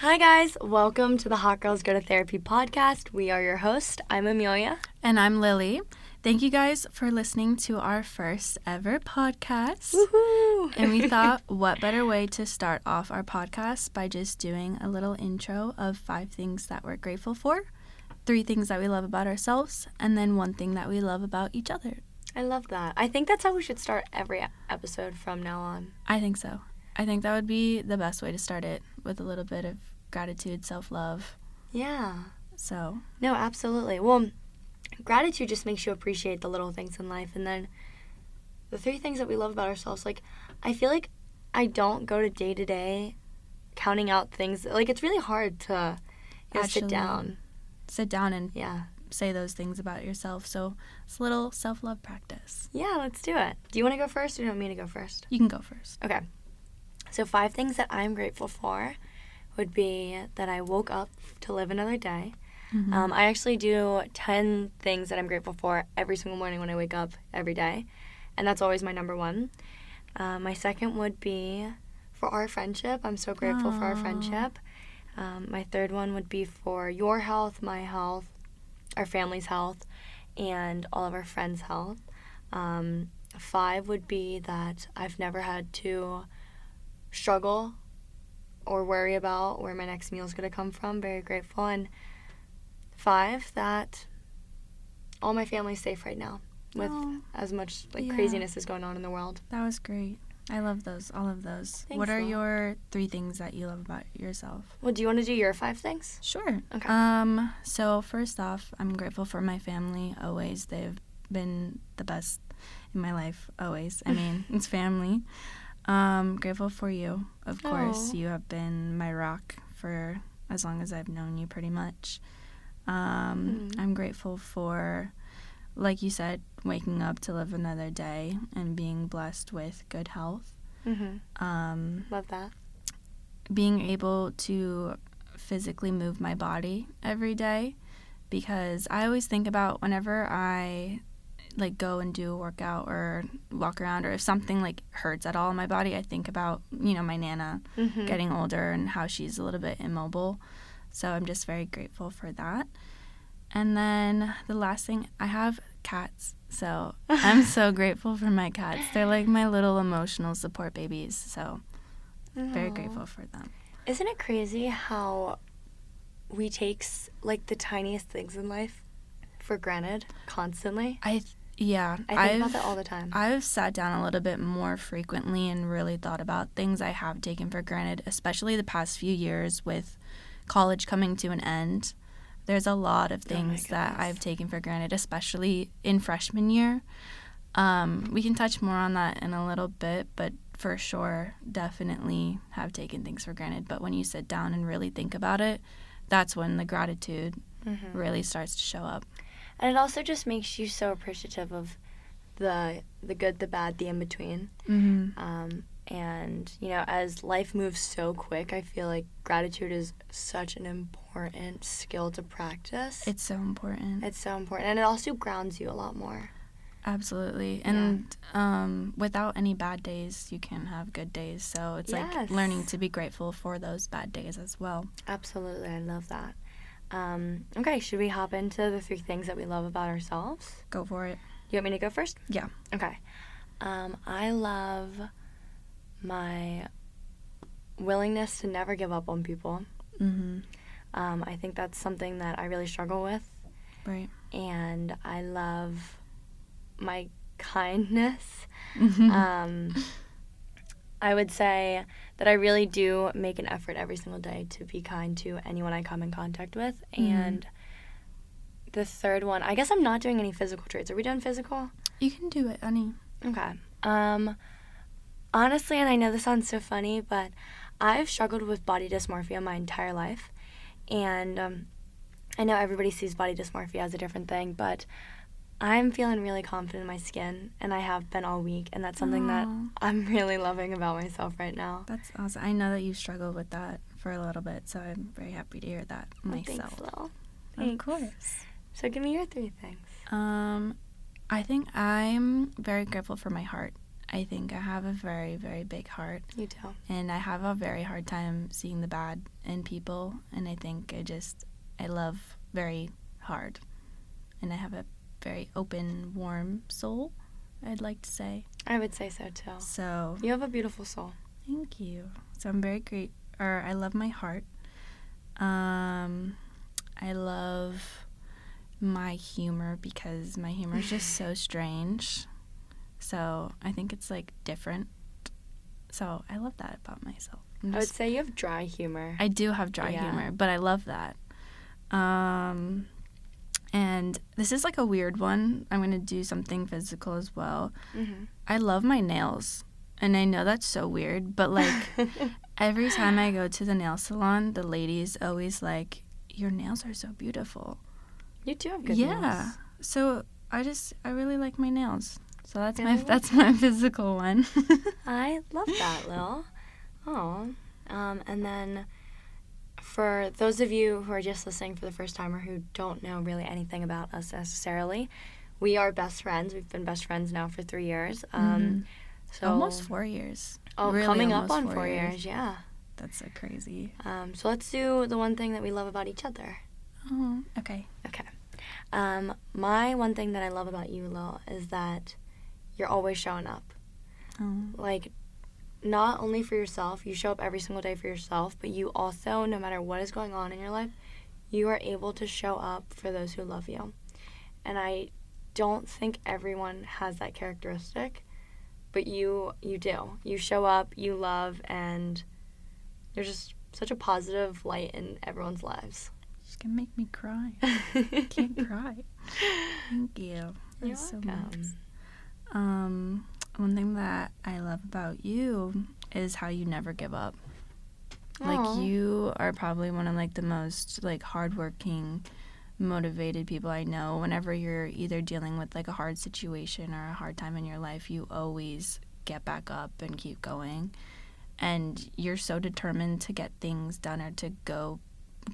Hi, guys. Welcome to the Hot Girls Go to Therapy podcast. We are your host. I'm Amelia. And I'm Lily. Thank you guys for listening to our first ever podcast. Woohoo! And we thought, what better way to start off our podcast by just doing a little intro of five things that we're grateful for, three things that we love about ourselves, and then one thing that we love about each other. I love that. I think that's how we should start every episode from now on. I think so. I think that would be the best way to start it with a little bit of gratitude, self love. Yeah. So, No, absolutely. Well, gratitude just makes you appreciate the little things in life. And then the three things that we love about ourselves, like, I feel like I don't go to day to day counting out things. Like, it's really hard to you know, sit down. sit down and Yeah. say those things about yourself. So, it's a little self love practice. Yeah, let's do it. Do you want to go first or do you want me to go first? You can go first. Okay. So, five things that I'm grateful for would be that I woke up to live another day. Mhm. Um, I actually do 10 things that I'm grateful for every single morning when I wake up every day. And that's always my number one. Uh, my second would be for our friendship. I'm so grateful for our friendship. Um, my third one would be for your health, my health, our family's health, and all of our friends' health. Um, five would be that I've never had to struggle or worry about where my next meal is going to come from. Very grateful. And five, that all my family's safe right now with Aw. as much like Yeah. craziness is going on in the world. That was great. I love those, all of those. Thanks, what are Lo. your three things that you love about yourself? Well, do you want to do your five things? Sure. Okay. Um, so first off, I'm grateful for my family always. They've been the best in my life always. I mean, it's family. Um, grateful for you, of course. Aw. You have been my rock for as long as I've known you pretty much. Um, Mm. I'm grateful for like you said, waking up to live another day and being blessed with good health. Mm-hmm. Um, Love that. being able to physically move my body every day because I always think about whenever I like go and do a workout or walk around or if something like hurts at all in my body, I think about, you know, my nana Mm-hmm. getting older and how she's a little bit immobile. So I'm just very grateful for that. And then the last thing, I have cats. So I'm so grateful for my cats. They're like my little emotional support babies. So very grateful for them. Isn't it crazy how we take like the tiniest things in life for granted constantly? I yeah, I think I've about that all the time. I've sat down a little bit more frequently and really thought about things I have taken for granted, especially the past few years with college coming to an end. There's a lot of Oh things that. I've taken for granted, especially in freshman year. Um, we can touch more on that in a little bit, but for sure, definitely have taken things for granted. But when you sit down and really think about it, that's when the gratitude Mhm. really starts to show up. And it also just makes you so appreciative of the the good, the bad, the in between. Mm-hmm. Um, and you know, as life moves so quick, I feel like gratitude is such an important skill to practice. It's so important. it's so important, and it also grounds you a lot more. Absolutely. Yeah. And um, without any bad days, you can have good days. So it's Yes. like learning to be grateful for those bad days as well. Absolutely, I love that. Um, okay, should we hop into the three things that we love about ourselves? Go for it. You want me to go first? Yeah. Okay. Um, I love my willingness to never give up on people. Mm-hmm. Um, I think that's something that I really struggle with. Right. And I love my kindness. Mm-hmm. Um, I would say that I really do make an effort every single day to be kind to anyone I come in contact with. Mhm. And the third one, I guess I'm not doing any physical traits. Are we done physical? you can do it, honey. Okay. Um, honestly, and I know this sounds so funny, but I've struggled with body dysmorphia my entire life. And um, I know everybody sees body dysmorphia as a different thing, but I'm feeling really confident in my skin, and I have been all week, and that's something that I'm really loving about myself right now. That's awesome. I know that you struggled with that for a little bit, so I'm very happy to hear that Oh, myself. Thanks. Of course. So give me your three things. Um, I think I'm very grateful for my heart. I think I have a very, very big heart. You do. And I have a very hard time seeing the bad in people. And I think I just, I love very hard. And I have a very open, warm soul, I'd like to say. I would say so too. So, You have a beautiful soul. thank you. So I'm very great, or I love my heart. Um, I love my humor because my humor is just so strange. So I think it's like different. So I love that about myself. I'm I would say you have dry humor. I do have dry Yeah. humor, but I love that. Um, and this is like a weird one. I'm gonna do something physical as well. hmm I love my nails, and I know that's so weird, but like every time I go to the nail salon, the ladies always like, "Your nails are so beautiful." you too have good yeah. nails. Yeah. So I just I really like my nails. So that's Yeah, my that's my physical one. I love that, Lil. Oh. Um, and then for those of you who are just listening for the first time or who don't know really anything about us necessarily, we are best friends. We've been best friends now for three years. Um, so Mm-hmm. Almost four years. Oh, Really coming up on four four years. years. Yeah. That's so crazy. Um, so let's do the one thing that we love about each other. Oh, okay. Okay. Um, my one thing that I love about you, Lil, is that you're always showing up. Oh. like not only for yourself you show up every single day for yourself but you also no matter what is going on in your life you are able to show up for those who love you and i don't think everyone has that characteristic but you you do you show up you love and you're just such a positive light in everyone's lives She's gonna make me cry. Can't cry. Thank you. You're so nice. welcome. Um, one thing that I love about you is how you never give up. Aw. Like you are probably one of like the most like hardworking, motivated people I know. Whenever you're either dealing with like a hard situation or a hard time in your life, you always get back up and keep going. And you're so determined to get things done or to go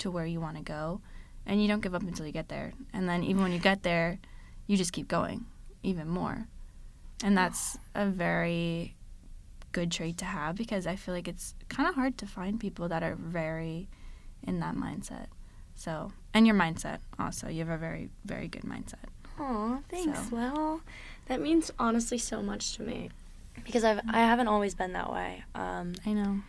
to where you want to go. And you don't give up until you get there. And then even when you get there, you just keep going even more. And that's a very good trait to have because I feel like it's kind of hard to find people that are very in that mindset. So, and your mindset also. You have a very, very good mindset. Aw, thanks, So- Lil. That means honestly so much to me because I've I haven't always been that way. Um, I know.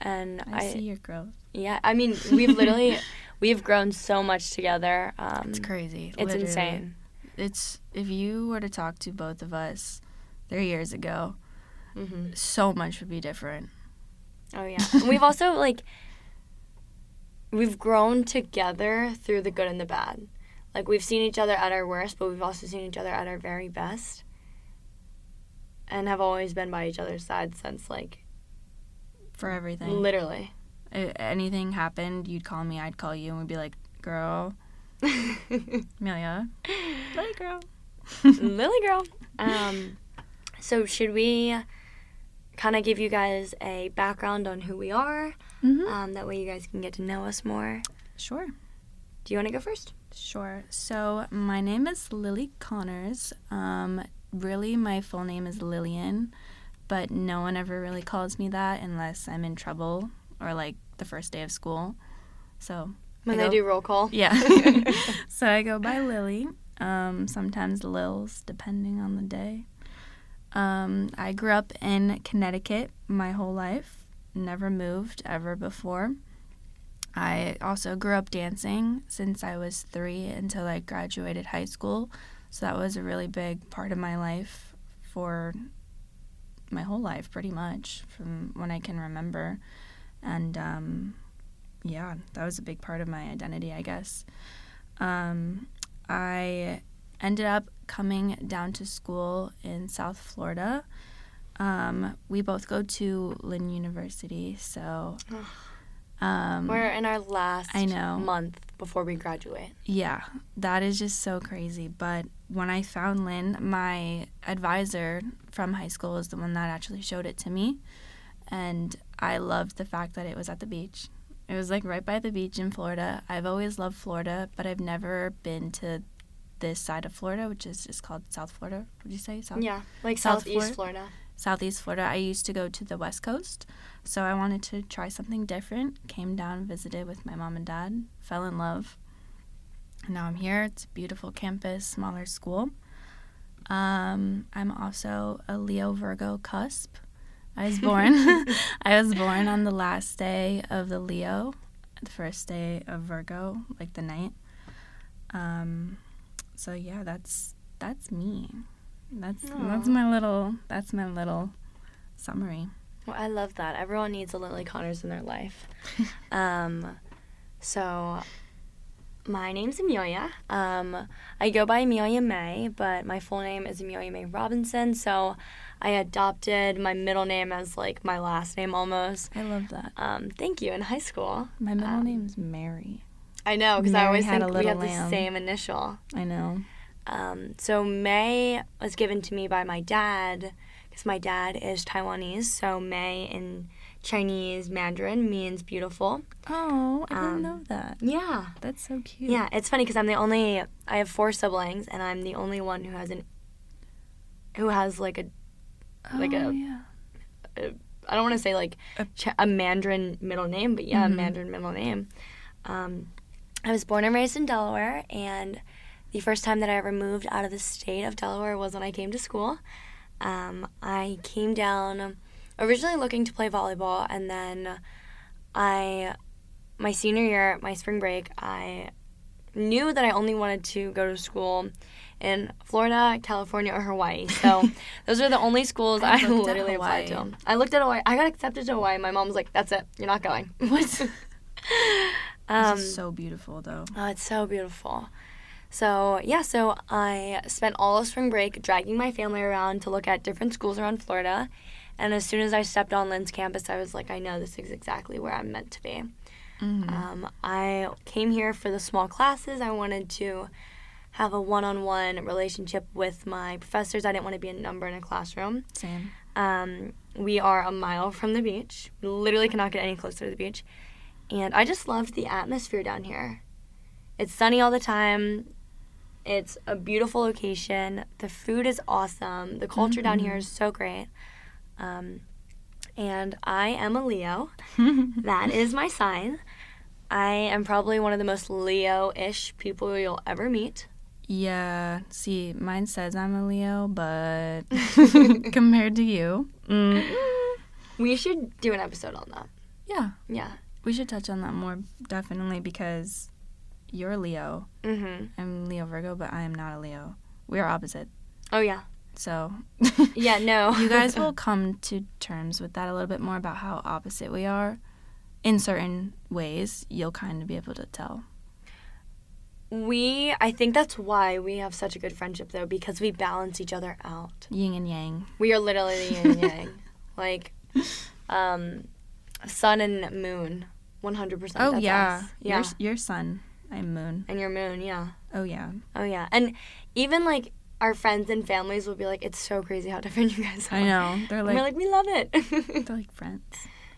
and I, I, see your growth. yeah, I mean we've literally we've grown so much together. Um, It's crazy. It's literally. insane. It's if you were to talk to both of us three years ago, hmm so much would be different. Oh yeah, and we've also like we've grown together through the good and the bad. Like we've seen each other at our worst, but we've also seen each other at our very best, and have always been by each other's side since like For everything. literally. I- anything happened, you'd call me, I'd call you, and we'd be like, "Girl, Amelia, hey girl." Lily girl. Um, so should we kind of give you guys a background on who we are? Mhm. Um, that way you guys can get to know us more. Sure. Do you want to go first? Sure. So my name is Lily Connors. Um, really, my full name is Lillian, but no one ever really calls me that unless I'm in trouble or like the first day of school. So When I they go- do roll call. yeah. so I go by Lily. Um, sometimes Lils, depending on the day. Um, I grew up in Connecticut my whole life. Never moved ever before. I also grew up dancing since I was three until I graduated high school. So that was a really big part of my life for my whole life, pretty much, from when I can remember. And um, yeah, that was a big part of my identity, I guess. Um, I ended up coming down to school in South Florida. Um, we both go to Lynn University, so um, We're in our last I know. month before we graduate. yeah, that is just so crazy. But when I found Lynn, my advisor from high school was the one that actually showed it to me. And I loved the fact that it was at the beach. It was like right by the beach in Florida. I've always loved Florida, but I've never been to this side of Florida, which is just called South Florida. Would you say South? Yeah, like South southeast Florida. Southeast Florida. I used to go to the West Coast, so I wanted to try something different. Came down, visited with my mom and dad, fell in love. And now I'm here. It's a beautiful campus, smaller school. Um, I'm also a Leo Virgo cusp. I was born I was born on the last day of the Leo, the first day of Virgo, like the night. Um, so yeah, that's that's me. That's that's my little that's my little summary. Well, I love that. Everyone needs a Lily Connors in their life. um, so, my name's Amelia. Um, I go by Amelia May, but my full name is Amelia May Robinson. So, I adopted my middle name as like my last name almost. I love that. Um, thank you in high school. My middle Um, name's Mary. I know because I always had think a we little have the lamb. same initial. I know. Um, so May was given to me by my dad because my dad is Taiwanese. So May in Chinese Mandarin means beautiful. Oh, I Um, didn't know that. Yeah. That's so cute. Yeah, it's funny because I'm the only. I have four siblings, and I'm the only one who has an. Who has like a. like oh, a- yeah. I don't want to say like A- a Mandarin middle name, but yeah, Mhm. a Mandarin middle name. Um, I was born and raised in Delaware, and the first time that I ever moved out of the state of Delaware was when I came to school. Um, I came down originally looking to play volleyball, and then I, my senior year, my spring break, I knew that I only wanted to go to school in Florida, California, or Hawaii. So those are the only schools I I, literally applied to. I looked at Hawaii. I got accepted to Hawaii. My mom was like, "That's it. You're not going." What? um, this is so beautiful, though. Oh, it's so beautiful. So, yeah, so I spent all of spring break dragging my family around to look at different schools around Florida. And as soon as I stepped on Lynn's campus, I was like, I know this is exactly where I'm meant to be. Mhm. Um, I came here for the small classes. I wanted to have a one on one relationship with my professors. I didn't want to be a number in a classroom. Same. Um, we are a mile from the beach. We literally cannot get any closer to the beach. And I just loved the atmosphere down here. It's sunny all the time. It's a beautiful location. The food is awesome. The culture down here is so great. Um, and I am a Leo. That is my sign. I am probably one of the most Leo ish people you'll ever meet. yeah. See, mine says I'm a Leo, but compared to you, mm, We should do an episode on that. yeah, Yeah. we should touch on that more definitely because you're Leo. Mm-hmm. I'm Leo Virgo, but I am not a Leo. We are opposite. Oh, yeah. So Yeah, no. you guys will come to terms with that a little bit more about how opposite we are. In certain ways, you'll kind of be able to tell. We, I think that's why we have such a good friendship, though, because we balance each other out. Yin and yang. We are literally the yin and yang. Like, um, sun and moon, 100%. Oh yeah. us. Yeah. Your, your sun. I'm moon. and your moon, yeah. Oh yeah. Oh, yeah. And even, like, our friends and families will be like, it's so crazy how different you guys are. I know. They're like, we're like, we love it. they're like friends.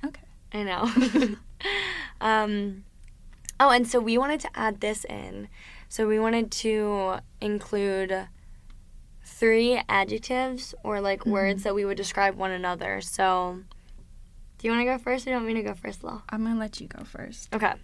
Okay. I know. um, oh, and so we wanted to add this in. So we wanted to include three adjectives or like Mhm. words that we would describe one another. So, do you want to go first or do you want me to go first, Law? I'm gonna let you go first. Okay.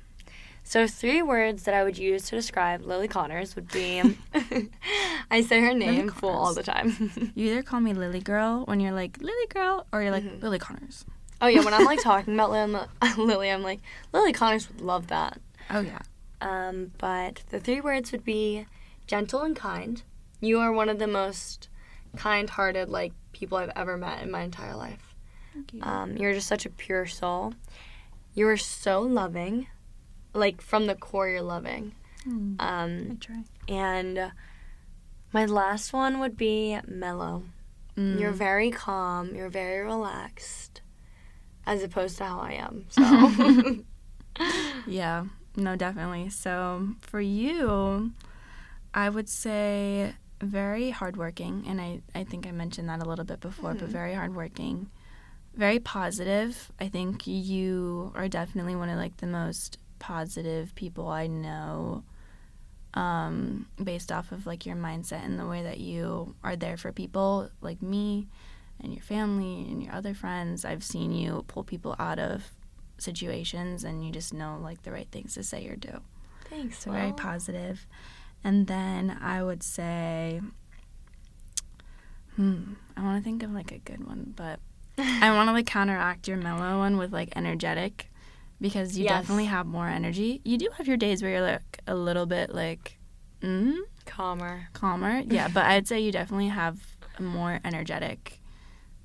So, three words that I would use to describe Lily Connors would be I say her name full all the time. You either call me Lily Girl when you're like Lily Girl, or you're like Mhm. Lily Connors. oh, yeah, when I'm like talking about Lily, Lily, I'm like, Lily Connors would love that. Oh yeah. Um, but the three words would be gentle and kind. You are one of the most kind-hearted like people I've ever met in my entire life. Thank you. Um, you're just such a pure soul. You are so loving, like from the core. You're loving. I Um, try. and my last one would be mellow. Mm. You're very calm. You're very relaxed, as opposed to how I am. So. Yeah, no, definitely. So for you, I would say very hardworking, and I, I think I mentioned that a little bit before, but Mhm. very hardworking, very positive. I think you are definitely one of like the most positive people I know. Um, based off of like your mindset and the way that you are there for people like me and your family and your other friends. I've seen you pull people out of situations and you just know like the right things to say or do. Thanks. So very positive. And then I would say, hmm, I want to think of like a good one, but I want to like counteract your mellow one with like energetic because you Yes. definitely have more energy. You do have your days where you're like a little bit like, mm, Calmer. calmer. Yeah, but I'd say you definitely have a more energetic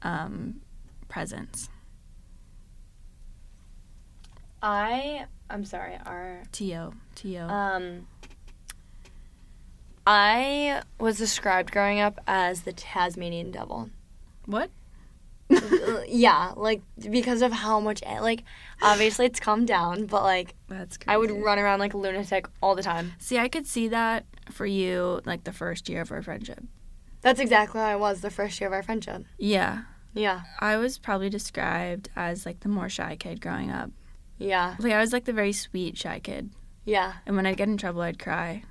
um, presence. I I'm sorry. Our T.O. T.O. um. I was described growing up as the Tasmanian devil. what? Yeah, like because of how much like obviously it's calmed down, but like That's crazy. I would run around like a lunatic all the time. See, I could see that for you like the first year of our friendship. That's exactly how I was the first year of our friendship. Yeah. Yeah. I was probably described as like the more shy kid growing up. Yeah. Like I was like the very sweet shy kid. Yeah. And when I'd get in trouble, I'd cry.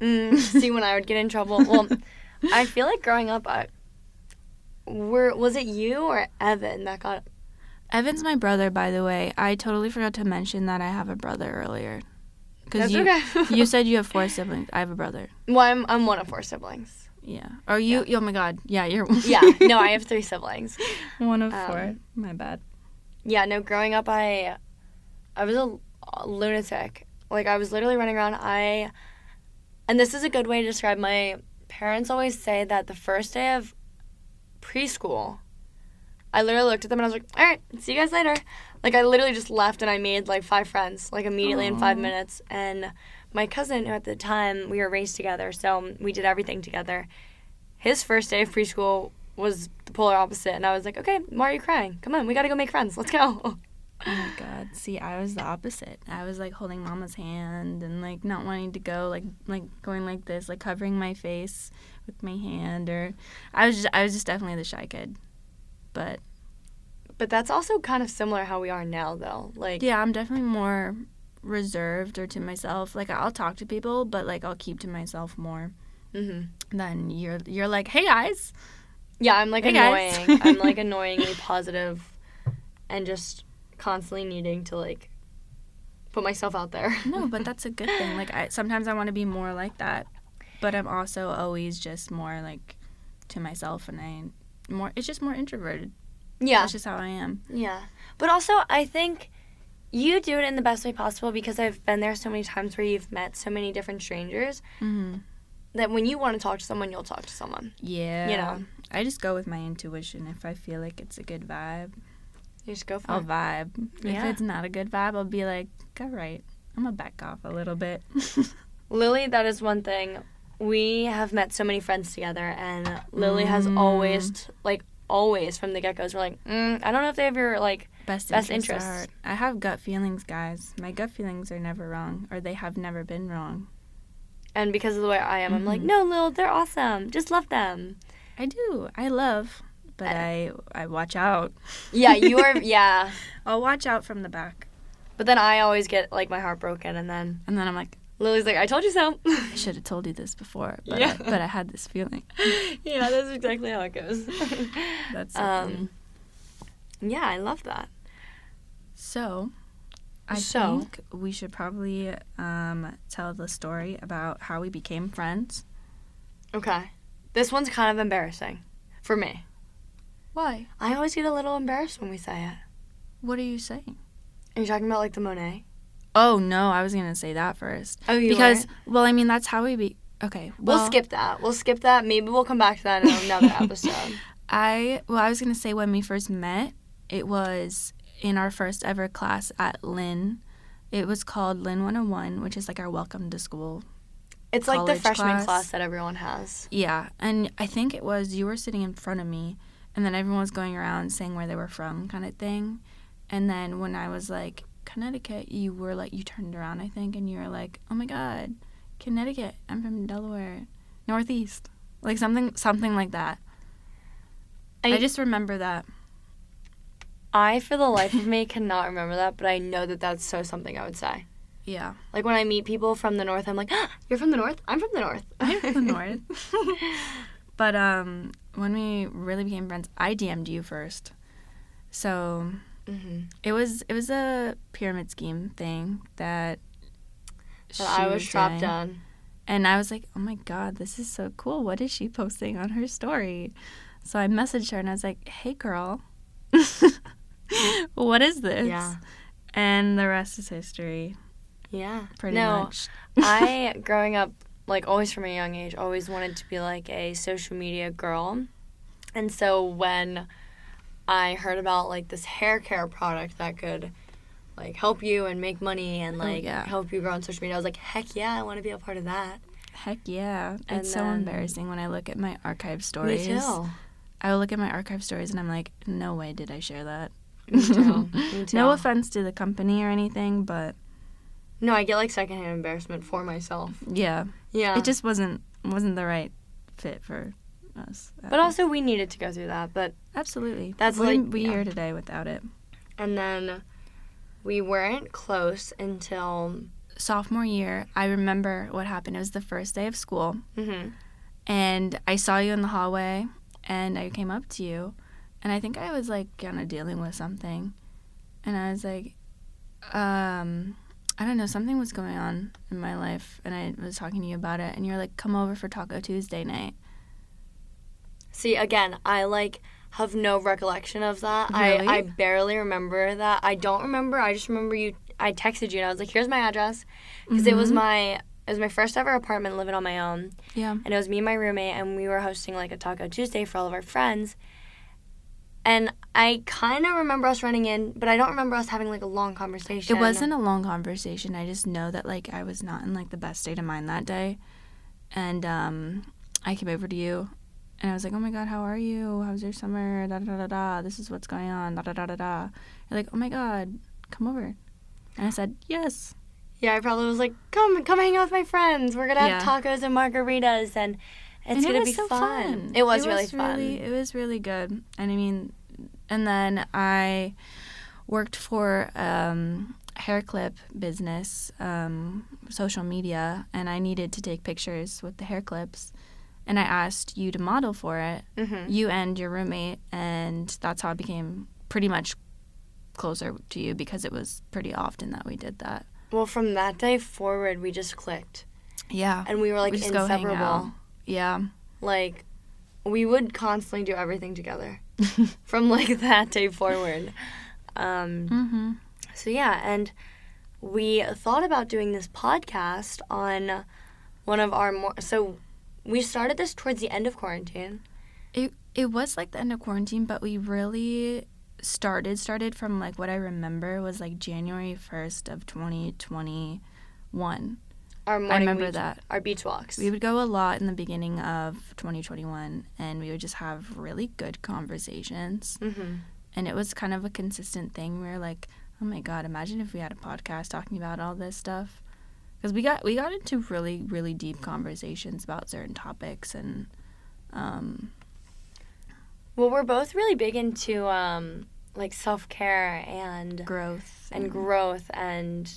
Mm, see, when I would get in trouble, well, I feel like growing up, I were was it you or Evan that got? Evan's my brother, by the way. I totally forgot to mention that I have a brother earlier. Because That's you, okay. you said you have four siblings. I have a brother. well, I'm I'm one of four siblings. Yeah. Or you? Oh my God. Yeah, you're. Yeah. No, I have three siblings. one of Um, four. My bad. Yeah. No, growing up, I I was a, a lunatic. Like I was literally running around. I and this is a good way to describe my parents always say that the first day of preschool, I literally looked at them and I was like, "All right, see you guys later." Like I literally just left and I made like five friends like immediately in five minutes. And my cousin, who at the time we were raised together, so we did everything together. His first day of preschool was the polar opposite, and I was like, "Okay, why are you crying? Come on, we gotta go make friends. Let's go." Oh my god. See, I was the opposite. I was like holding mama's hand and like not wanting to go, like like going like this, like covering my face with my hand or I was just I was just definitely the shy kid. But But that's also kind of similar how we are now, though. Like, yeah, I'm definitely more reserved or to myself. Like I'll talk to people, but like I'll keep to myself more hmm than you're you're like, "Hey guys." yeah, I'm like Hey, annoying. I'm like annoyingly positive, and just constantly needing to like put myself out there. No, but that's a good thing. Like I sometimes I want to be more like that, but I'm also always just more like to myself and I more it's just more introverted. yeah, That's just how I am. yeah. But also, I think you do it in the best way possible because I've been there so many times where you've met so many different strangers Mhm. that when you want to talk to someone, you'll talk to someone. Yeah. You know. I just go with my intuition. If I feel like it's a good vibe, You just go for I'll it. vibe. Yeah. If it's not a good vibe, I'll be like, all right, I'm gonna back off a little bit. Lily, that is one thing. We have met so many friends together, and Lily has Mm. always, like, always from the get go's, we're like, mm, I don't know if they have your, like, Best, Best interests. are- I have gut feelings, guys. My gut feelings are never wrong, or they have never been wrong. and because of the way I am, I'm like, Mhm. no, Lil, they're awesome. Just love them. I do. I love, but I I watch out. Yeah, you are, yeah. I'll watch out from the back, But then I always get, like, my heart broken, and then and then I'm like, Lily's like, I told you so. I should have told you this before, but Yeah. I, but I had this feeling. yeah, that's exactly how it goes. That's so um, yeah, I love that. So, I So- think we should probably um, tell the story about how we became friends. Okay. This one's kind of embarrassing for me. Why? I always get a little embarrassed when we say it. What are you saying? Are you talking about, like, the Monet? Oh no, I was gonna say that first Oh, you because weren't? well, I mean that's how we be. Okay, well, We'll skip that. We'll skip that. Maybe we'll come back to that in another episode. I well, I was gonna say when we first met, it was in our first ever class at Lynn. It was called Lynn 101, which is like our welcome to school. It's like the freshman class. class. that everyone has. Yeah, and I think it was you were sitting in front of me, and then everyone was going around saying where they were from, kind of thing. And then when I was like Connecticut, you were like you turned around, I think, and you were like, "Oh my God, Connecticut! I'm from Delaware, Northeast." Like something, something like that. I, I- just remember that. I, for the life of me, cannot remember that, but I know that that's so something I would say. Yeah. Like when I meet people from the north, I'm like, ah, "You're from the north. I'm from the north." I'm from the north. But um, when we really became friends, I DM'd you first. So Mm-hmm. it was it was a pyramid scheme thing that. But I was trapped doing. on. And I was like, oh my God, this is so cool. What is she posting on her story? So I messaged her and I was like, hey, girl, what is this? Yeah. And the rest is history, Yeah. pretty no, much. I, growing up, like always from a young age, always wanted to be like a social media girl. And so when I heard about like this hair care product that could like help you and make money and Oh, like yeah. help you grow on social media, I was like, heck yeah, I want to be a part of that. Heck yeah. And It's so embarrassing when I look at my archive stories. Me too. I will look at my archive stories and I'm like, no way did I share that. Me too. Me too. No offense to the company or anything, but No, I get like secondhand embarrassment for myself. yeah, Yeah. it just wasn't wasn't the right fit for us. but also we needed to go through that. But absolutely, That's Wouldn't like- yeah. here today without it. and then we weren't close until Sophomore year, I remember what happened. It was the first day of school, mhm. and I saw you in the hallway, and I came up to you, and I think I was like kind of dealing with something, and I was like, um, I don't know, something was going on in my life, and I was talking to you about it, and you're like, come over for Taco Tuesday night. See, again, I like have no recollection of that. Really? I I barely remember that. I don't remember. I just remember you. I texted you and I was like, "Here's my address," because it was Mhm. my it was my first ever apartment living on my own, Yeah. and it was me and my roommate, and we were hosting like a Taco Tuesday for all of our friends. And I kind of remember us running in, but I don't remember us having like a long conversation. It wasn't a long conversation. I just know that like I was not in like the best state of mind that day, and um, I came over to you, and I was like, "Oh my god, how are you? How's your summer? Da da da da. This is what's going on. Da da da da da." You're like, "Oh my god, come over," and I said, "Yes." Yeah, I probably was like, "Come, come hang out with my friends. We're gonna have Yeah. tacos and margaritas, and it's and gonna it was be so fun. It was really fun. It was really good. And I mean, and then I worked for um, hair clip business, um, social media, and I needed to take pictures with the hair clips. And I asked you to model for it, hmm you and your roommate, and that's how I became pretty much closer to you because it was pretty often that we did that. Well, from that day forward, we just clicked, Yeah. and we were like we just go hang out. inseparable. Yeah. Like, we would constantly do everything together from like that day forward. Um, mm-hmm. so yeah, and we thought about doing this podcast on one of our more. So we started this towards the end of quarantine. It it was like the end of quarantine, but we really started started from like what I remember was like January first of twenty twenty one. Our morning I remember beach- that. our beach walks. We would go a lot in the beginning of twenty twenty one and we would just have really good conversations. hmm And it was kind of a consistent thing. We were like, Oh my god, imagine if we had a podcast talking about all this stuff. Because we got we got into really, really deep conversations about certain topics and um Well, we're both really big into um, like self care and growth and growth and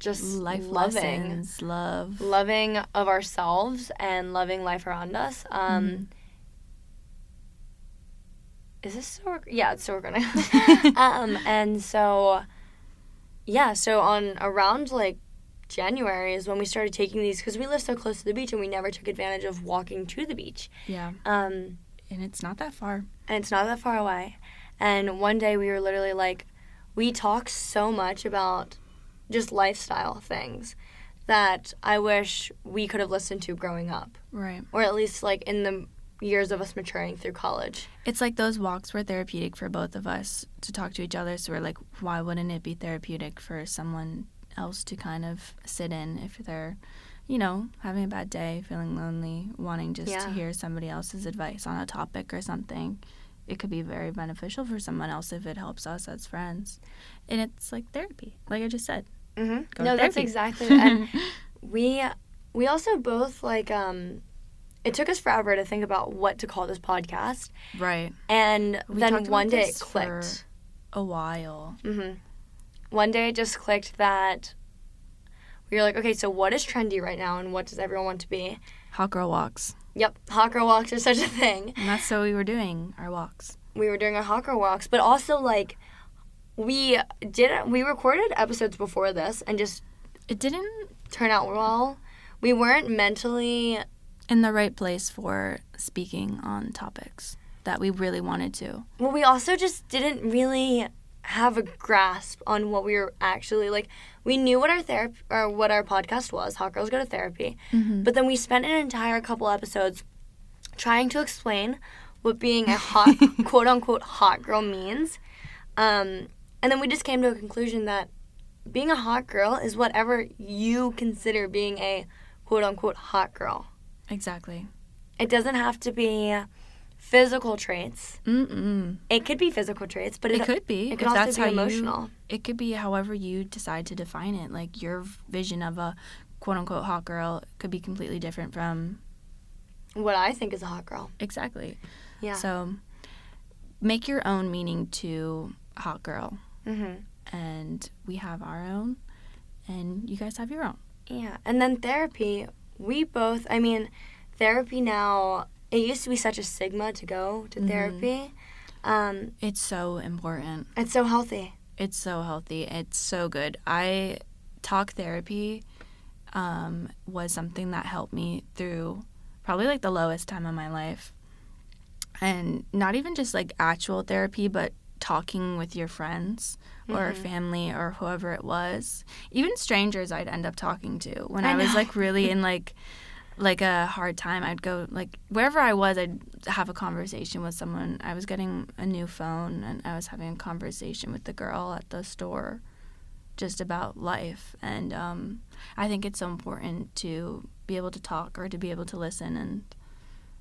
just life loving lessons, love. loving of ourselves and loving life around us. Um, Mhm. Is this so? Rec- yeah, it's so recording. um, and so, yeah, so on around like January is when we started taking these because we live so close to the beach and we never took advantage of walking to the beach. Yeah, Um, and it's not that far. and it's not that far away. And one day we were literally like, we talk so much about just lifestyle things that I wish we could have listened to growing up, Right. or at least like in the years of us maturing through college. It's like those walks were therapeutic for both of us to talk to each other. So we're like, why wouldn't it be therapeutic for someone else to kind of sit in if they're, you know, having a bad day, feeling lonely, wanting just to hear somebody else's advice on a topic or something. It could be very beneficial for someone else if it helps us as friends. And it's like therapy, like I just said. Mm-hmm. No, that's exactly. and we we also both like um, it took us forever to think about what to call this podcast, right. and We then one day it clicked. A while. Mm-hmm. One day it just clicked that we were like, okay, so what is trendy right now, and what does everyone want to be? Hot girl walks. Yep, hot girl walks are such a thing. And that's what we were doing, our walks. We were doing our hot girl walks, but also like we didn't we recorded episodes before this and just It didn't turn out well. We weren't mentally in the right place for speaking on topics that we really wanted to. well we also just didn't really have a grasp on what we were actually like we knew what our therapy or what our podcast was hot girls go to therapy Mm-hmm. but then we spent an entire couple episodes trying to explain what being a hot quote unquote hot girl means um, and then we just came to a conclusion that being a hot girl is whatever you consider being a quote unquote hot girl Exactly. it doesn't have to be physical traits Mm-mm. it could be physical traits but it, It could be. it could also that's be emotional You, it could be however you decide to define it. Like your vision of a quote unquote hot girl could be completely different from what i think is a hot girl exactly. yeah So make your own meaning to hot girl. Hmm And we have our own and you guys have your own. Yeah, and then therapy. We both, I mean, therapy now, it used to be such a stigma to go to Mhm. therapy. Um, It's so important. it's so healthy. It's so healthy. It's so good. I talk therapy um, was something that helped me through probably like the lowest time of my life. And not even just like actual therapy, but talking with your friends or Mhm. family or whoever it was. Even strangers I'd end up talking to when I I, was like really in like like a hard time. I'd go like wherever I was, I'd have a conversation with someone. I was getting a new phone and I was having a conversation with the girl at the store just about life. And um, I think it's so important to be able to talk or to be able to listen and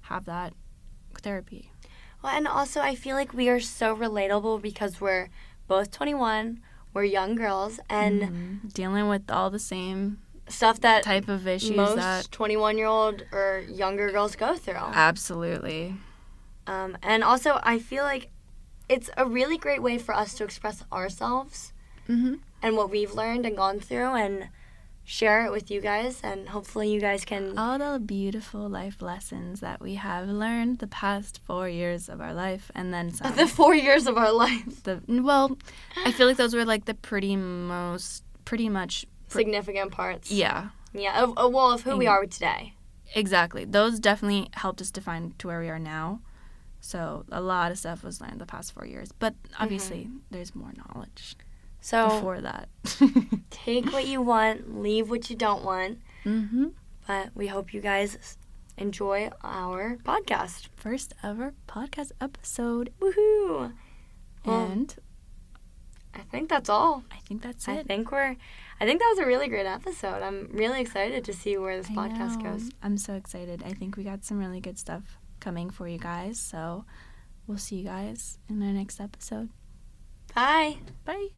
have that therapy. Well, and also, I feel like we are so relatable because we're both 21, we're young girls, and Mhm. dealing with all the same stuff that type of issues most that 21 year old or younger girls go through. absolutely Um, and also, I feel like it's a really great way for us to express ourselves hmm and what we've learned and gone through and share it with you guys and hopefully you guys can all the beautiful life lessons that we have learned the past four years of our life and then some. the four years of our life. The well i feel like those were like the pretty most pretty much significant parts. Yeah. Yeah of, of well of who we are today. Exactly. Those definitely helped us define to where we are now. So a lot of stuff was learned the past four years but mm-hmm. obviously there's more knowledge so before that take what you want leave what you don't want mm-hmm. but we hope you guys enjoy our podcast first ever podcast episode woohoo Well, and i think that's all i think that's it. i think we're i think that was a really great episode i'm really excited to see where this I podcast know. goes I'm so excited. I think we got some really good stuff coming for you guys. So we'll see you guys in our next episode. bye Bye.